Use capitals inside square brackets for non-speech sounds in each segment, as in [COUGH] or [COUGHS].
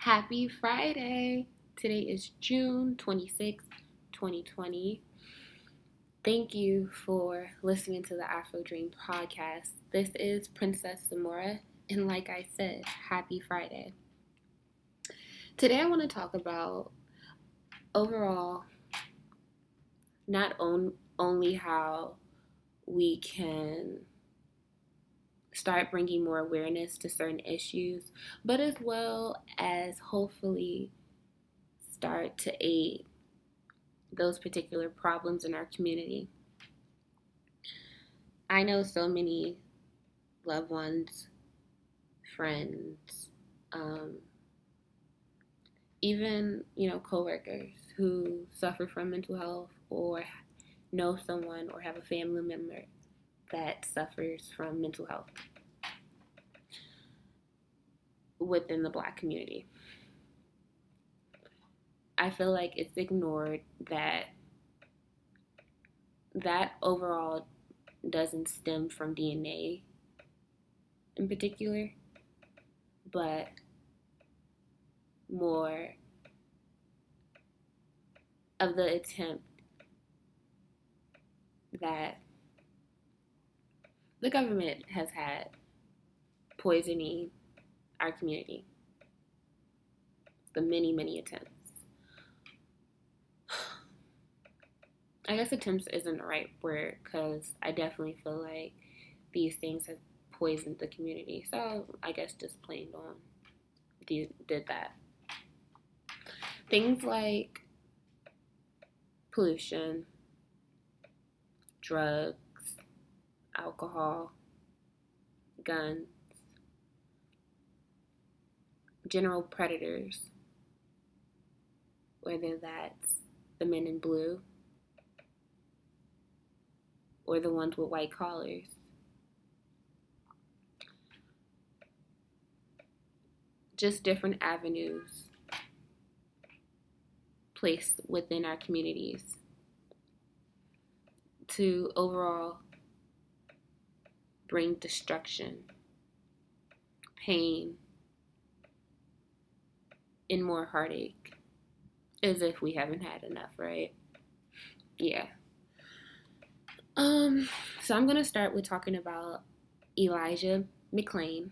Happy Friday! Today is June 26th, 2020. Thank you for listening to the Afro Dream podcast. This is Princess Zamora, and like I said, happy Friday. Today I want to talk about overall not on, only how we can start bringing more awareness to certain issues, but as well as hopefully start to aid those particular problems in our community. I know so many loved ones, friends, um, even you know coworkers who suffer from mental health or know someone or have a family member that suffers from mental health within the black community. I feel like it's ignored that that overall doesn't stem from DNA in particular, but more of the attempt that the government has had poisoning our community. The many, many attempts. [SIGHS] I guess attempts isn't the right word because I definitely feel like these things have poisoned the community. So I guess just plain on did, did that. Things like pollution, drugs, alcohol, guns, general predators, whether that's the men in blue or the ones with white collars. Just different avenues placed within our communities to overall bring destruction, pain, and more heartache. As if we haven't had enough, right? Yeah. Um, so I'm gonna start with talking about Elijah McClain.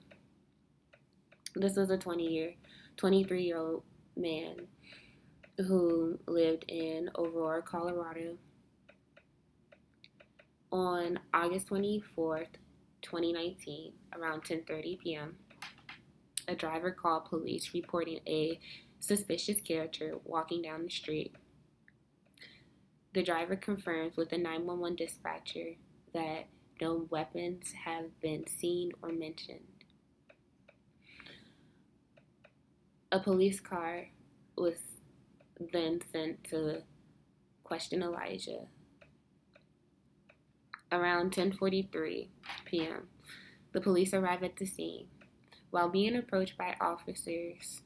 This was a 20 year, 23 year old man who lived in Aurora, Colorado. On August 24th, 2019, around 10:30 p.m., a driver called police reporting a suspicious character walking down the street. The driver confirms with the 911 dispatcher that no weapons have been seen or mentioned. A police car was then sent to question Elijah. Around 10:43 p.m., the police arrive at the scene. While being approached by officers,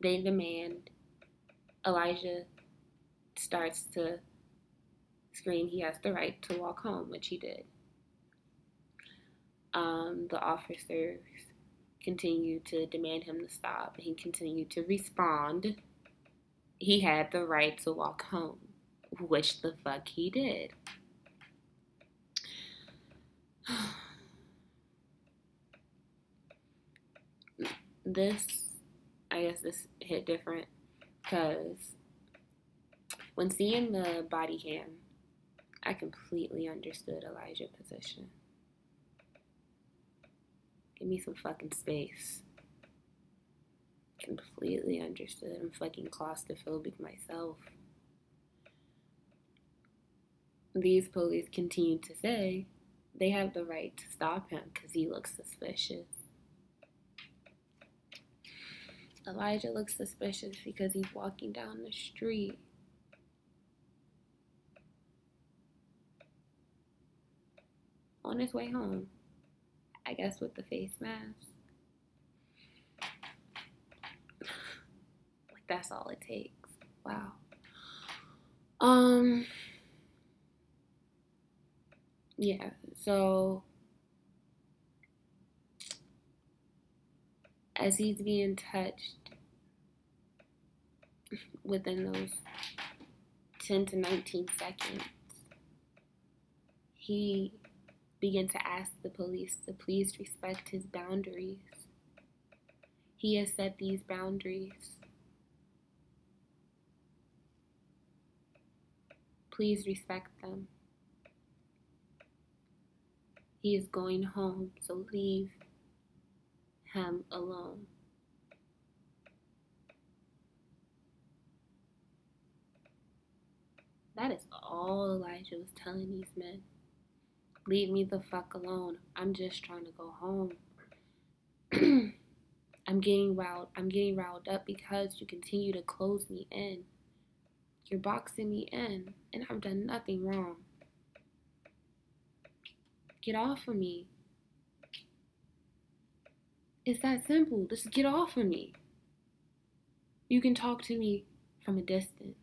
they demand Elijah starts to scream he has the right to walk home, which he did. Um, the officers continued to demand him to stop. And he continued to respond. He had the right to walk home, which the fuck he did. [SIGHS] this, I guess, this hit different because when seeing the body cam, I completely understood Elijah's position. Give me some fucking space. Completely understood. I'm fucking claustrophobic myself. These police continue to say they have the right to stop him because he looks suspicious. Elijah looks suspicious because he's walking down the street. on his way home. I guess with the face mask. [SIGHS] like that's all it takes. Wow. Um yeah, so as he's being touched [LAUGHS] within those 10 to 19 seconds, he began to ask the police to please respect his boundaries. He has set these boundaries. Please respect them. He is going home, so leave him alone. That is all Elijah was telling these men. Leave me the fuck alone. I'm just trying to go home. [CLEARS THROAT] I'm getting riled. I'm getting riled up because you continue to close me in. You're boxing me in, and I've done nothing wrong. Get off of me. It's that simple. Just get off of me. You can talk to me from a distance.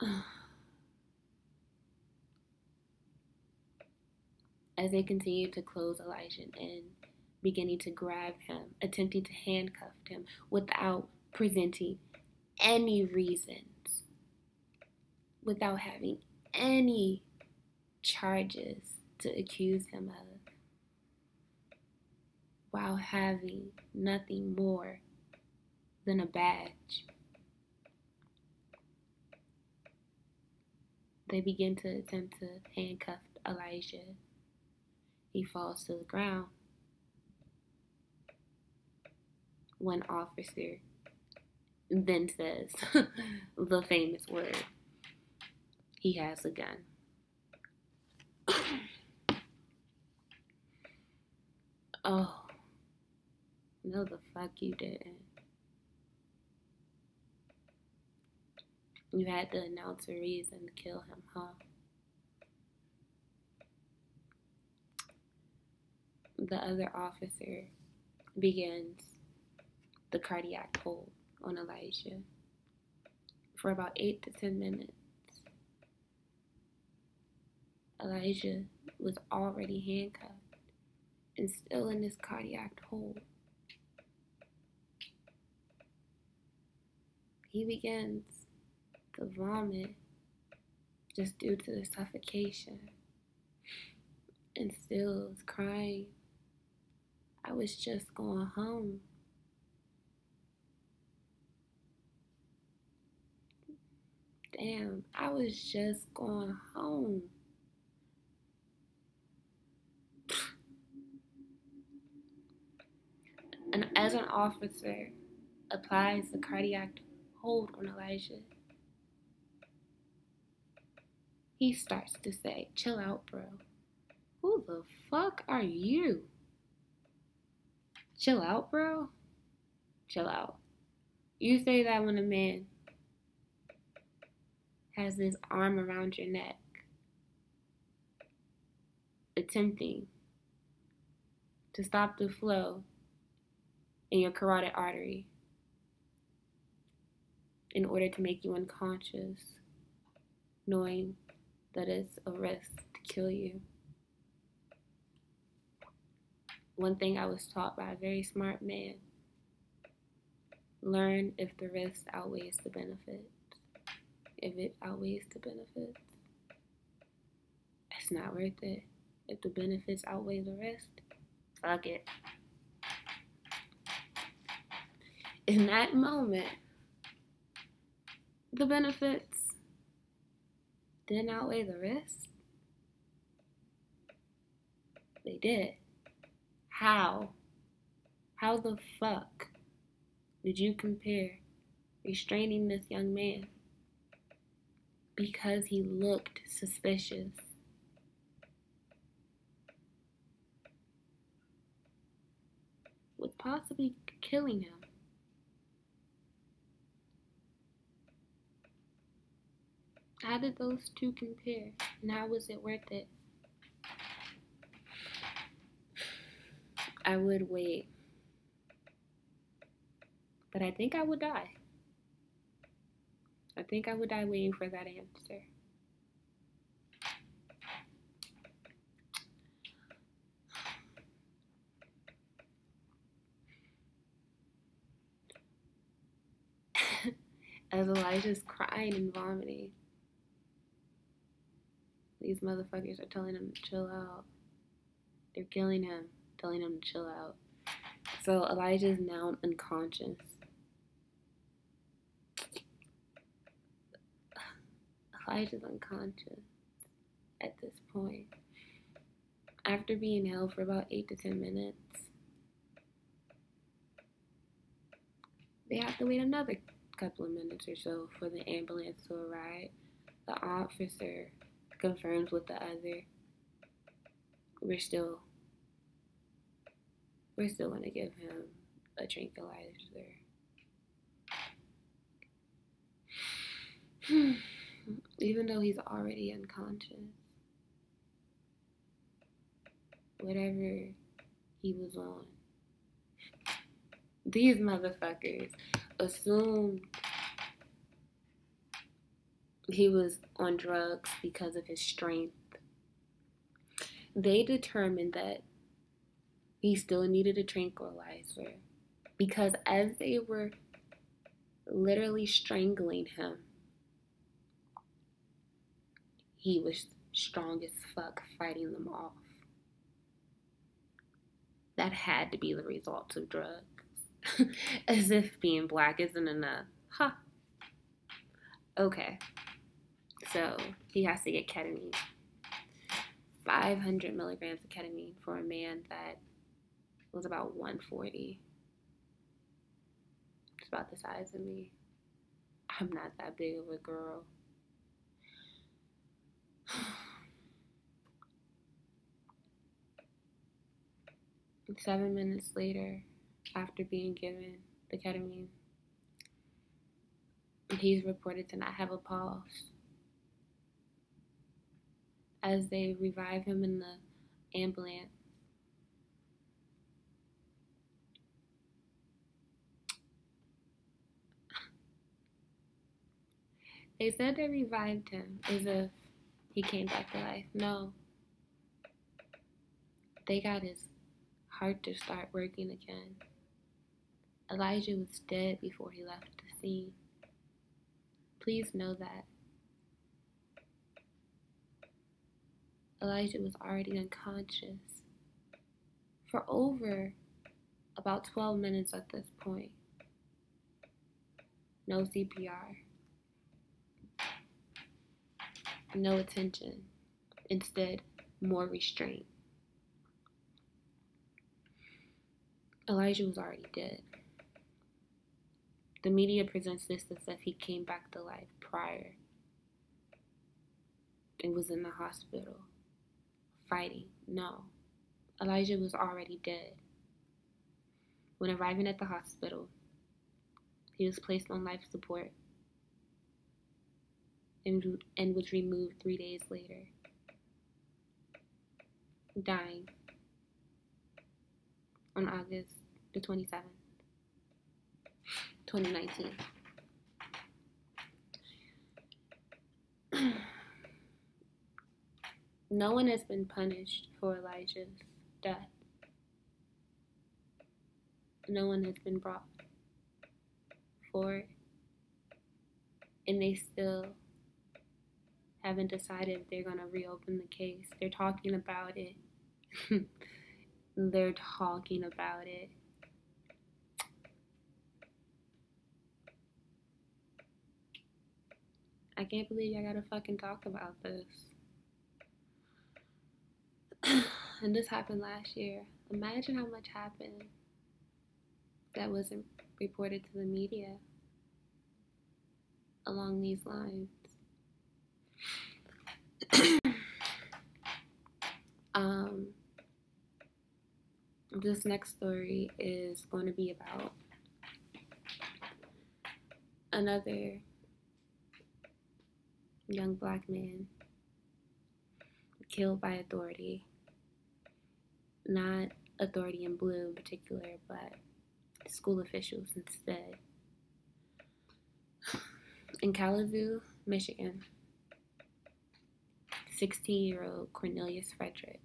[SIGHS] As they continued to close Elijah in, beginning to grab him, attempting to handcuff him without presenting any reasons, without having any charges to accuse him of, while having nothing more than a badge. They begin to attempt to handcuff Elijah. He falls to the ground. One officer then says [LAUGHS] the famous word he has a gun. [COUGHS] oh, no, the fuck you didn't. You had to announce a reason to kill him, huh? The other officer begins the cardiac hold on Elijah for about eight to ten minutes. Elijah was already handcuffed and still in this cardiac hold. He begins to vomit just due to the suffocation and still was crying. I was just going home. Damn, I was just going home. And as an officer applies the cardiac hold on Elijah, he starts to say, Chill out, bro. Who the fuck are you? Chill out, bro. Chill out. You say that when a man has his arm around your neck, attempting to stop the flow in your carotid artery in order to make you unconscious, knowing that it's a risk to kill you. One thing I was taught by a very smart man learn if the risk outweighs the benefits. If it outweighs the benefits, it's not worth it. If the benefits outweigh the risk, fuck it. In that moment, the benefits didn't outweigh the risk? They did. How? How the fuck did you compare restraining this young man because he looked suspicious? With possibly killing him. How did those two compare? And how was it worth it? I would wait. But I think I would die. I think I would die waiting for that answer. [LAUGHS] As Elijah's crying and vomiting. These motherfuckers are telling him to chill out. They're killing him, telling him to chill out. So Elijah is now unconscious. Elijah's unconscious at this point. After being held for about 8 to 10 minutes, they have to wait another couple of minutes or so for the ambulance to arrive. The officer confirms with the other. We're still we're still gonna give him a tranquilizer. [SIGHS] Even though he's already unconscious. Whatever he was on. These motherfuckers assumed he was on drugs because of his strength. They determined that he still needed a tranquilizer because as they were literally strangling him, he was strong as fuck fighting them off. That had to be the result of drugs. [LAUGHS] as if being black isn't enough. Huh. Okay. So he has to get ketamine. 500 milligrams of ketamine for a man that was about 140. It's about the size of me. I'm not that big of a girl. [SIGHS] Seven minutes later, after being given the ketamine, he's reported to not have a pulse as they revive him in the ambulance. They said they revived him as if he came back to life. No. They got his heart to start working again. Elijah was dead before he left the scene. Please know that. Elijah was already unconscious for over about 12 minutes at this point. No CPR. No attention. Instead, more restraint. Elijah was already dead. The media presents this as if he came back to life prior and was in the hospital fighting. No. Elijah was already dead. When arriving at the hospital, he was placed on life support and, and was removed three days later, dying on August the 27th, 2019. [CLEARS THROAT] No one has been punished for Elijah's death. No one has been brought for it. And they still haven't decided if they're going to reopen the case. They're talking about it. [LAUGHS] they're talking about it. I can't believe I gotta fucking talk about this. [SIGHS] and this happened last year. Imagine how much happened that wasn't reported to the media along these lines. [CLEARS THROAT] um, this next story is going to be about another young black man killed by authority not authority in blue in particular, but school officials instead. In Kalamazoo, Michigan, 16 year old Cornelius Frederick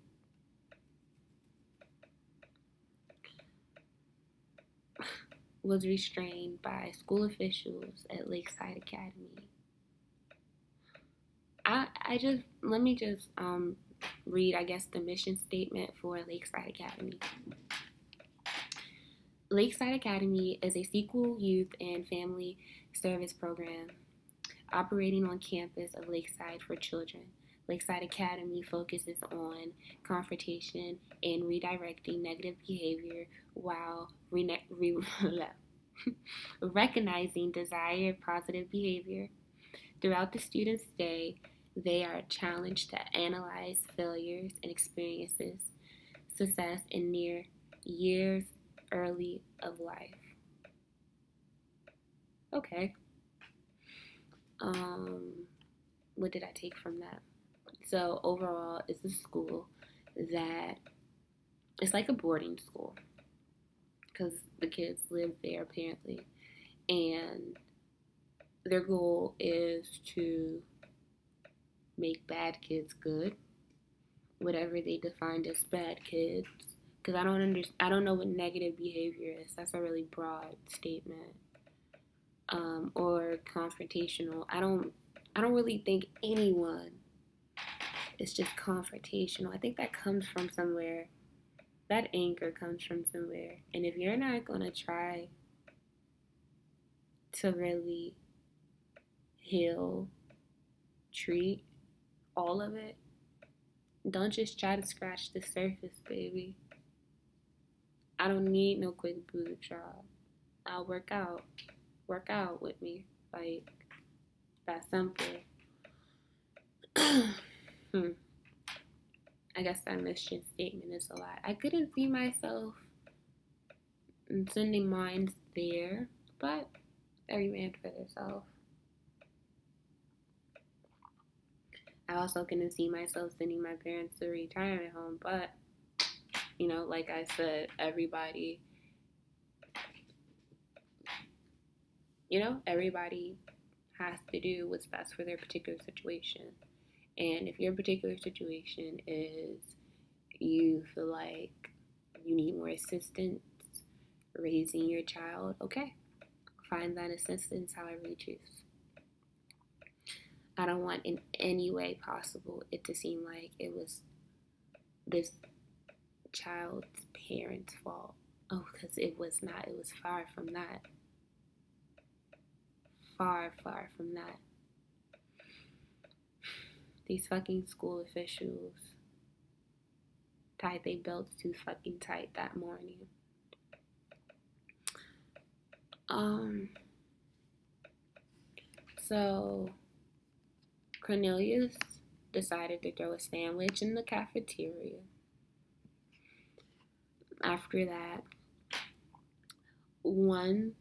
was restrained by school officials at Lakeside Academy. I I just let me just um read I guess the mission statement for Lakeside Academy. Lakeside Academy is a Sequel youth and family service program operating on campus of Lakeside for children. Lakeside Academy focuses on confrontation and redirecting negative behavior while re- re- [LAUGHS] recognizing desired positive behavior. Throughout the student's day, they are challenged to analyze failures and experiences, success in near years early of life. Okay. Um, what did I take from that? So overall, it's a school that it's like a boarding school because the kids live there apparently, and their goal is to make bad kids good, whatever they defined as bad kids. Because I don't understand, I don't know what negative behavior is. That's a really broad statement. Um, or confrontational. I don't, I don't really think anyone is just confrontational. I think that comes from somewhere. That anger comes from somewhere. And if you're not gonna try to really heal, treat, all of it, don't just try to scratch the surface, baby. I don't need no quick booty job. I'll work out. Work out with me. Like, that simple. [CLEARS THROAT] hmm. I guess that mission statement is a lot. I couldn't see myself sending mines there, but every man for themselves. I also couldn't see myself sending my parents to retirement home, but you know, like I said, everybody, you know, everybody has to do what's best for their particular situation. And if your particular situation is you feel like you need more assistance raising your child, okay, find that assistance however you choose. I don't want in any way possible it to seem like it was this child's parents' fault. Oh, because it was not. It was far from that. Far, far from that. These fucking school officials tied their belts too fucking tight that morning. Um, so Cornelius decided to throw a sandwich in the cafeteria. After that, one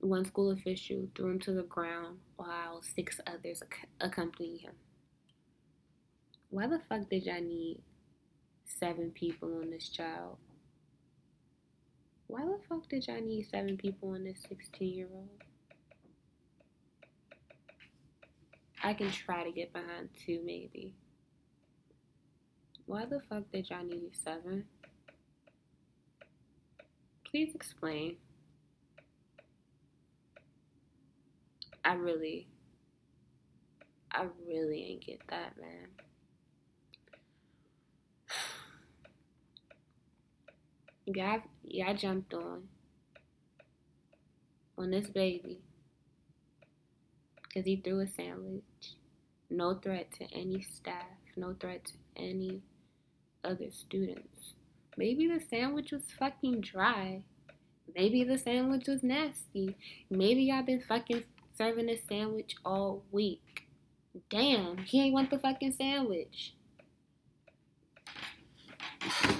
one school official threw him to the ground while six others ac- accompanied him. Why the fuck did y'all need seven people on this child? Why the fuck did y'all need seven people on this 16 year old? I can try to get behind two, maybe. Why the fuck did y'all need seven? Please explain. I really, I really ain't get that, man. [SIGHS] Yeah, I jumped on on this baby because he threw a sandwich. No threat to any staff, no threat to any other students. Maybe the sandwich was fucking dry. Maybe the sandwich was nasty. Maybe I've been fucking serving a sandwich all week. Damn, he ain't want the fucking sandwich. [SIGHS]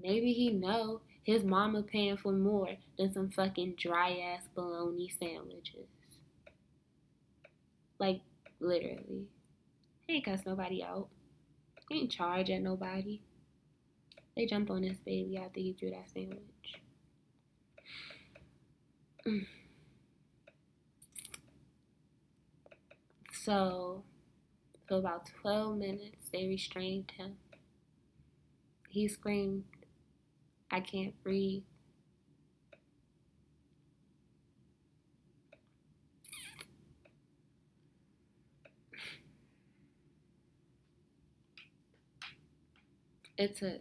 Maybe he know his mama paying for more than some fucking dry ass bologna sandwiches. Like, literally. He ain't cuss nobody out. He ain't charge at nobody. They jump on this baby after he threw that sandwich. [SIGHS] So, for about 12 minutes, they restrained him. He screamed, I can't breathe. It took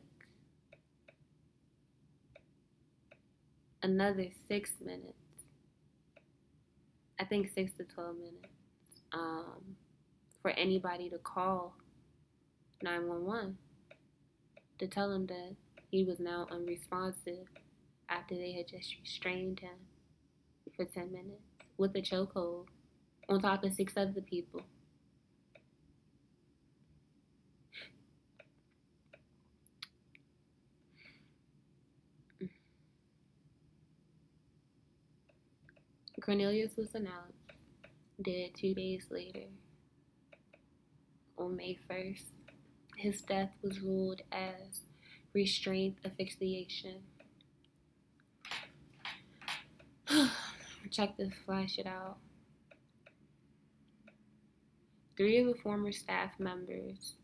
another six minutes. I think six to 12 minutes um, for anybody to call 911 to tell them that he was now unresponsive after they had just restrained him for 10 minutes with a chokehold on top of six other people. Cornelius was announced dead two days later. On May 1st, his death was ruled as restraint asphyxiation. [SIGHS] Check this, flash it out. Three of the former staff members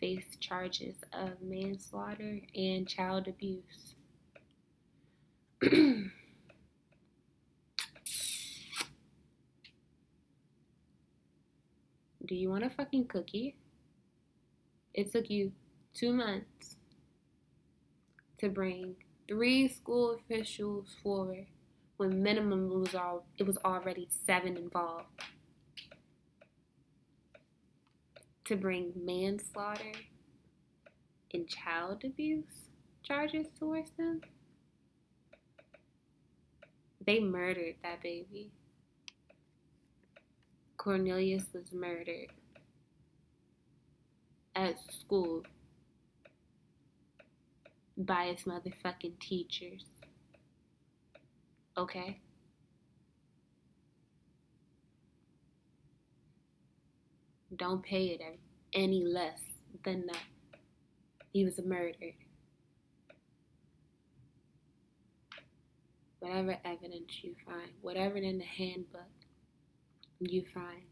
faced charges of manslaughter and child abuse. [CLEARS THROAT] Do you want a fucking cookie? It took you two months to bring three school officials forward when minimum was all it was already seven involved. To bring manslaughter and child abuse charges towards them. They murdered that baby. Cornelius was murdered at school his motherfucking teachers. Okay? Don't pay it any less than that. He was murdered. Whatever evidence you find, whatever in the handbook, you find.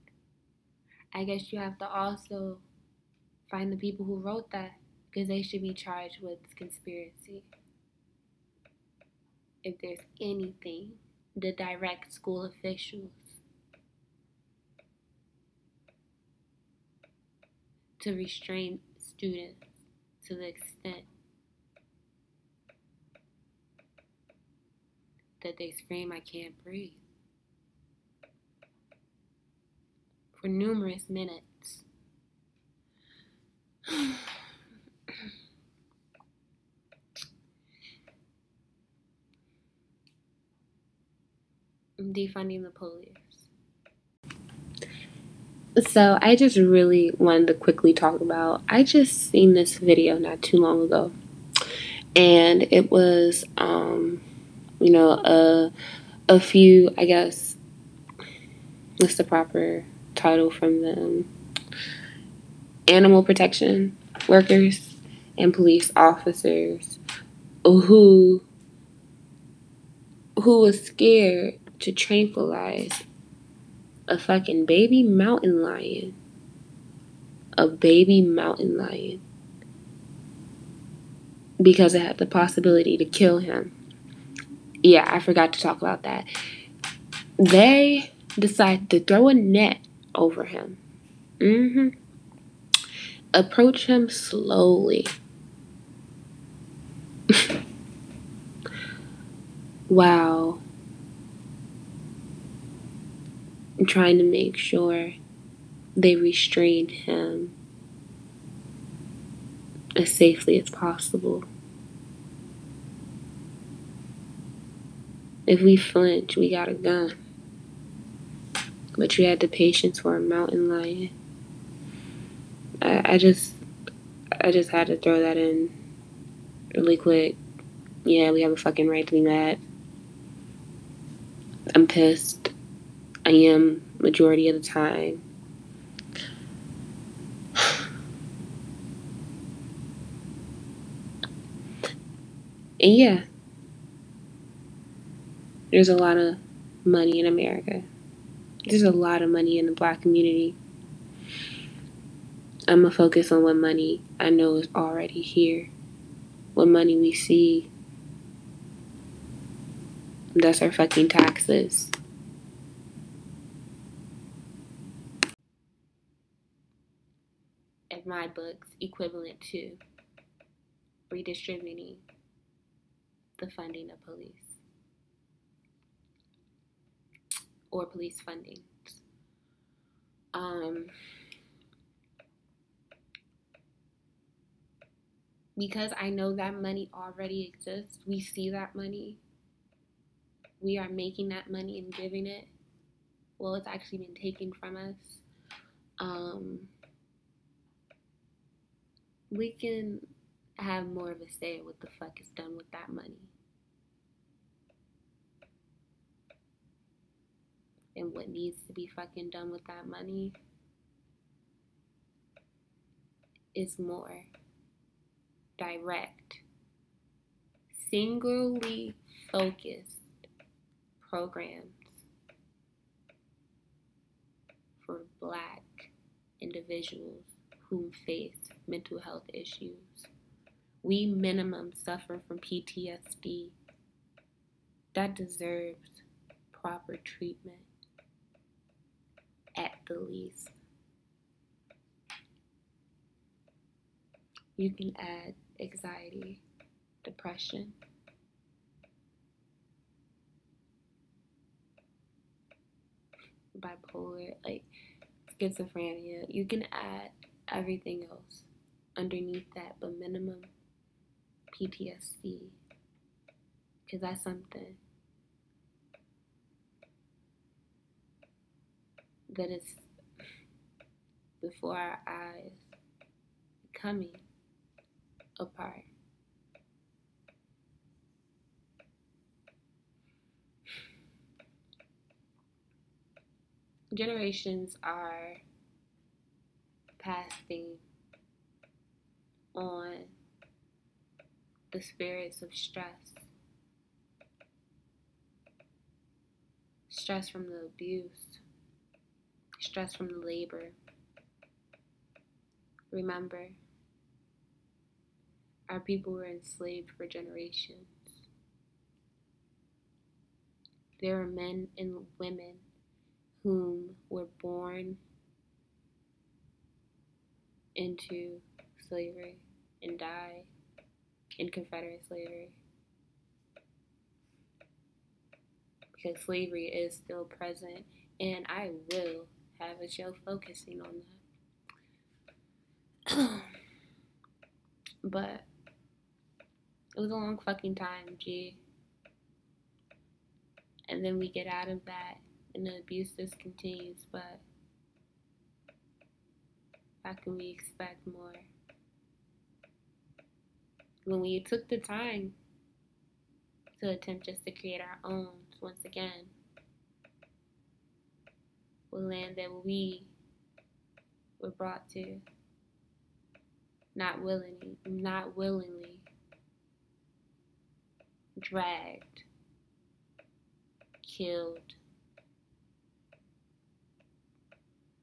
I guess you have to also find the people who wrote that because they should be charged with conspiracy. If there's anything, the direct school officials to restrain students to the extent that they scream, I can't breathe. for numerous minutes. [SIGHS] [SIGHS] Defunding the police. So I just really wanted to quickly talk about. I just seen this video not too long ago, and it was, um, you know, a a few. I guess what's the proper title from them animal protection workers and police officers who who was scared to tranquilize a fucking baby mountain lion a baby mountain lion because I had the possibility to kill him yeah i forgot to talk about that they decided to throw a net over him. Mm-hmm. Approach him slowly. [LAUGHS] wow. I'm trying to make sure they restrained him as safely as possible. If we flinch, we got a gun. But you had the patience for a mountain lion. I, I just I just had to throw that in really quick. Yeah, we have a fucking right to be mad. I'm pissed. I am majority of the time. And yeah, there's a lot of money in America. There's a lot of money in the black community. I'm going to focus on what money I know is already here what money we see. That's our fucking taxes. My books, equivalent to redistributing the funding of police or police funding. Um, because I know that money already exists, we see that money, we are making that money and giving it. Well, it's actually been taken from us. Um, we can have more of a say what the fuck is done with that money. And what needs to be fucking done with that money is more direct, singularly focused programs for black individuals who face mental health issues. We minimum suffer from PTSD that deserves proper treatment at the least. You can add anxiety, depression. Bipolar, like schizophrenia, you can add everything else underneath that, but minimum PTSD, because that's something that is before our eyes coming apart. Generations are passing on the spirits of stress. Stress from the abuse, stress from the labor. Remember, our people were enslaved for generations. There are men and women whom were born into slavery and die in Confederate slavery. Because slavery is still present, and I will have a show focusing on that. [CLEARS THROAT] but it was a long fucking time, G. And then we get out of that, and the abuse just continues, but how can we expect more? when we took the time to attempt just to create our own once again, the land that we were brought to, not willingly, not willingly, dragged, killed,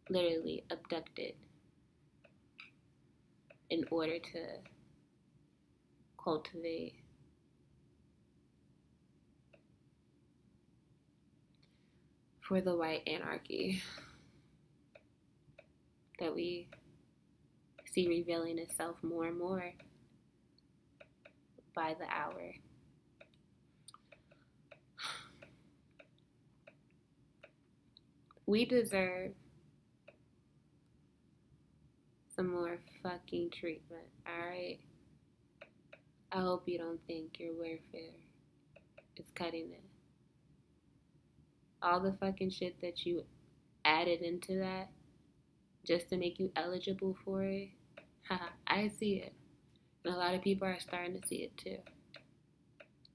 literally abducted in order to cultivate. For the white anarchy that we see revealing itself more and more by the hour. We deserve some more fucking treatment, alright? I hope you don't think your welfare is cutting it. All the fucking shit that you added into that just to make you eligible for it. Haha, [LAUGHS] I see it. And a lot of people are starting to see it too.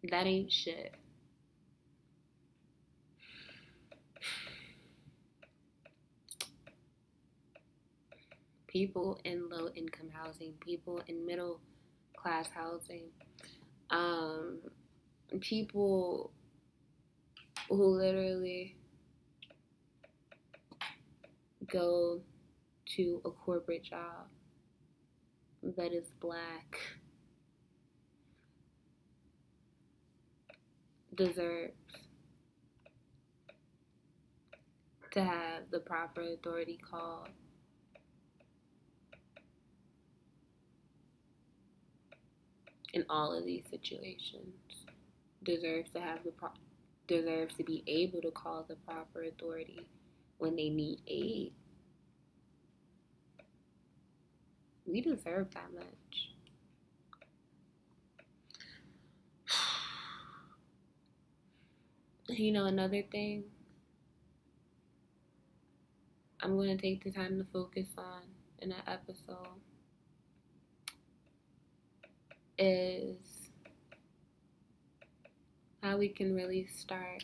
That ain't shit. People in low income housing, people in middle class housing. Um, people who literally go to a corporate job that is black deserves to have the proper authority called. In all of these situations, deserves to have the pro- deserves to be able to call the proper authority when they need aid. We deserve that much. [SIGHS] You know, another thing I'm going to take the time to focus on in an episode is how we can really start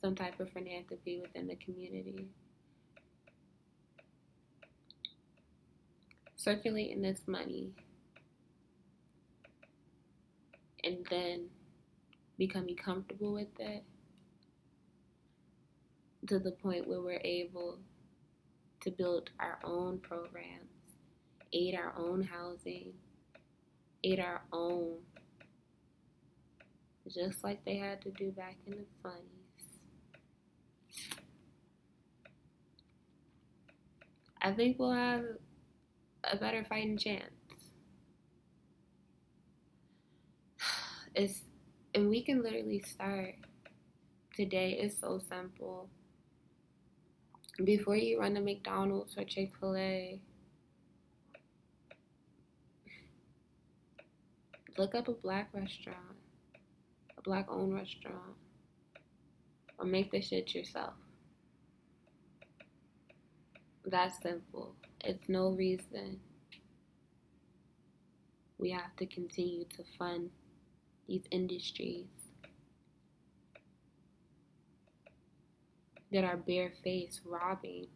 some type of philanthropy within the community. Circulating this money and then becoming comfortable with it to the point where we're able to build our own programs, aid our own housing, aid our own, just like they had to do back in the 20s. I think we'll have a better fighting chance. [SIGHS] It's and we can literally start today. It's so simple. Before you run to McDonald's or Chick fil A, look up a black restaurant, a black owned restaurant, or make the shit yourself. That's simple. It's no reason we have to continue to fund these industries that are barefaced robbing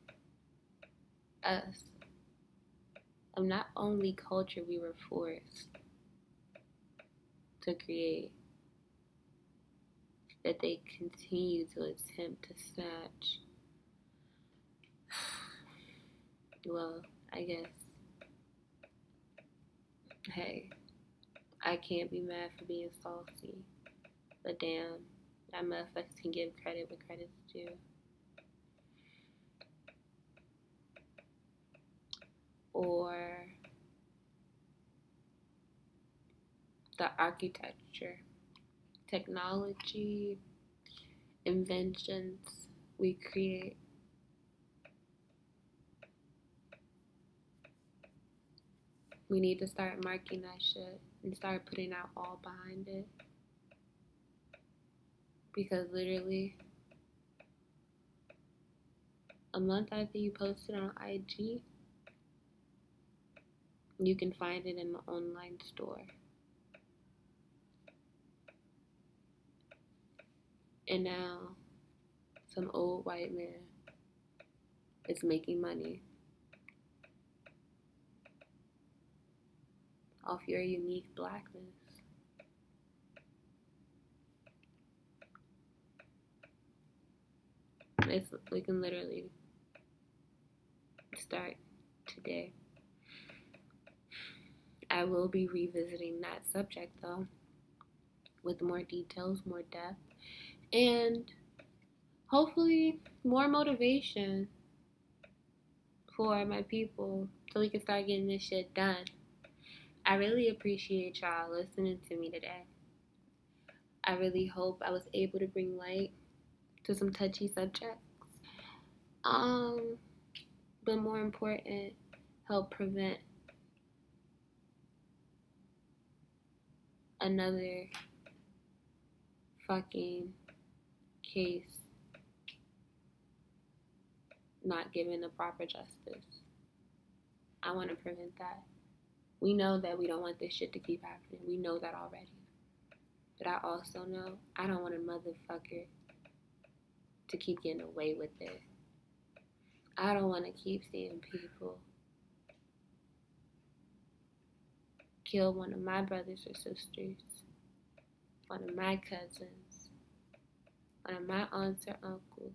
us of not only culture we were forced to create, that they continue to attempt to snatch. [SIGHS] Well, I guess. Hey, I can't be mad for being saucy. But damn, that motherfucker can give credit where credit's due. Or the architecture, technology, inventions we create. We need to start marking that shit and start putting out all behind it. Because literally, a month after you posted on IG, you can find it in the online store. And now, some old white man is making money off your unique blackness. It's, we can literally start today. I will be revisiting that subject though with more details, more depth, and hopefully more motivation for my people so we can start getting this shit done. I really appreciate y'all listening to me today. I really hope I was able to bring light to some touchy subjects. Um, but more important, help prevent another fucking case not given the proper justice. I want to prevent that. We know that we don't want this shit to keep happening. We know that already. But I also know I don't want a motherfucker to keep getting away with it. I don't want to keep seeing people kill one of my brothers or sisters, one of my cousins, one of my aunts or uncles,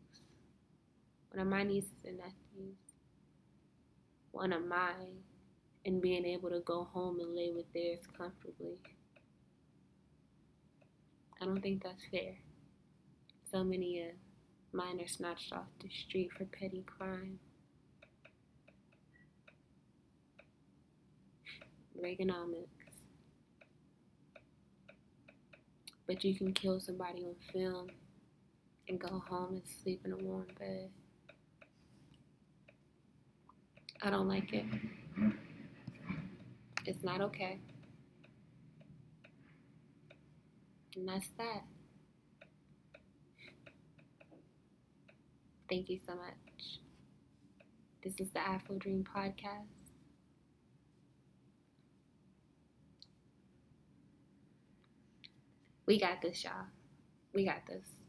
one of my nieces and nephews, one of mine and being able to go home and lay with theirs comfortably. I don't think that's fair. So many of mine are snatched off the street for petty crime. Reaganomics. But you can kill somebody on film and go home and sleep in a warm bed. I don't like it. It's not okay. And that's that. Thank you so much. This is the Afro Dream Podcast. We got this, y'all. We got this.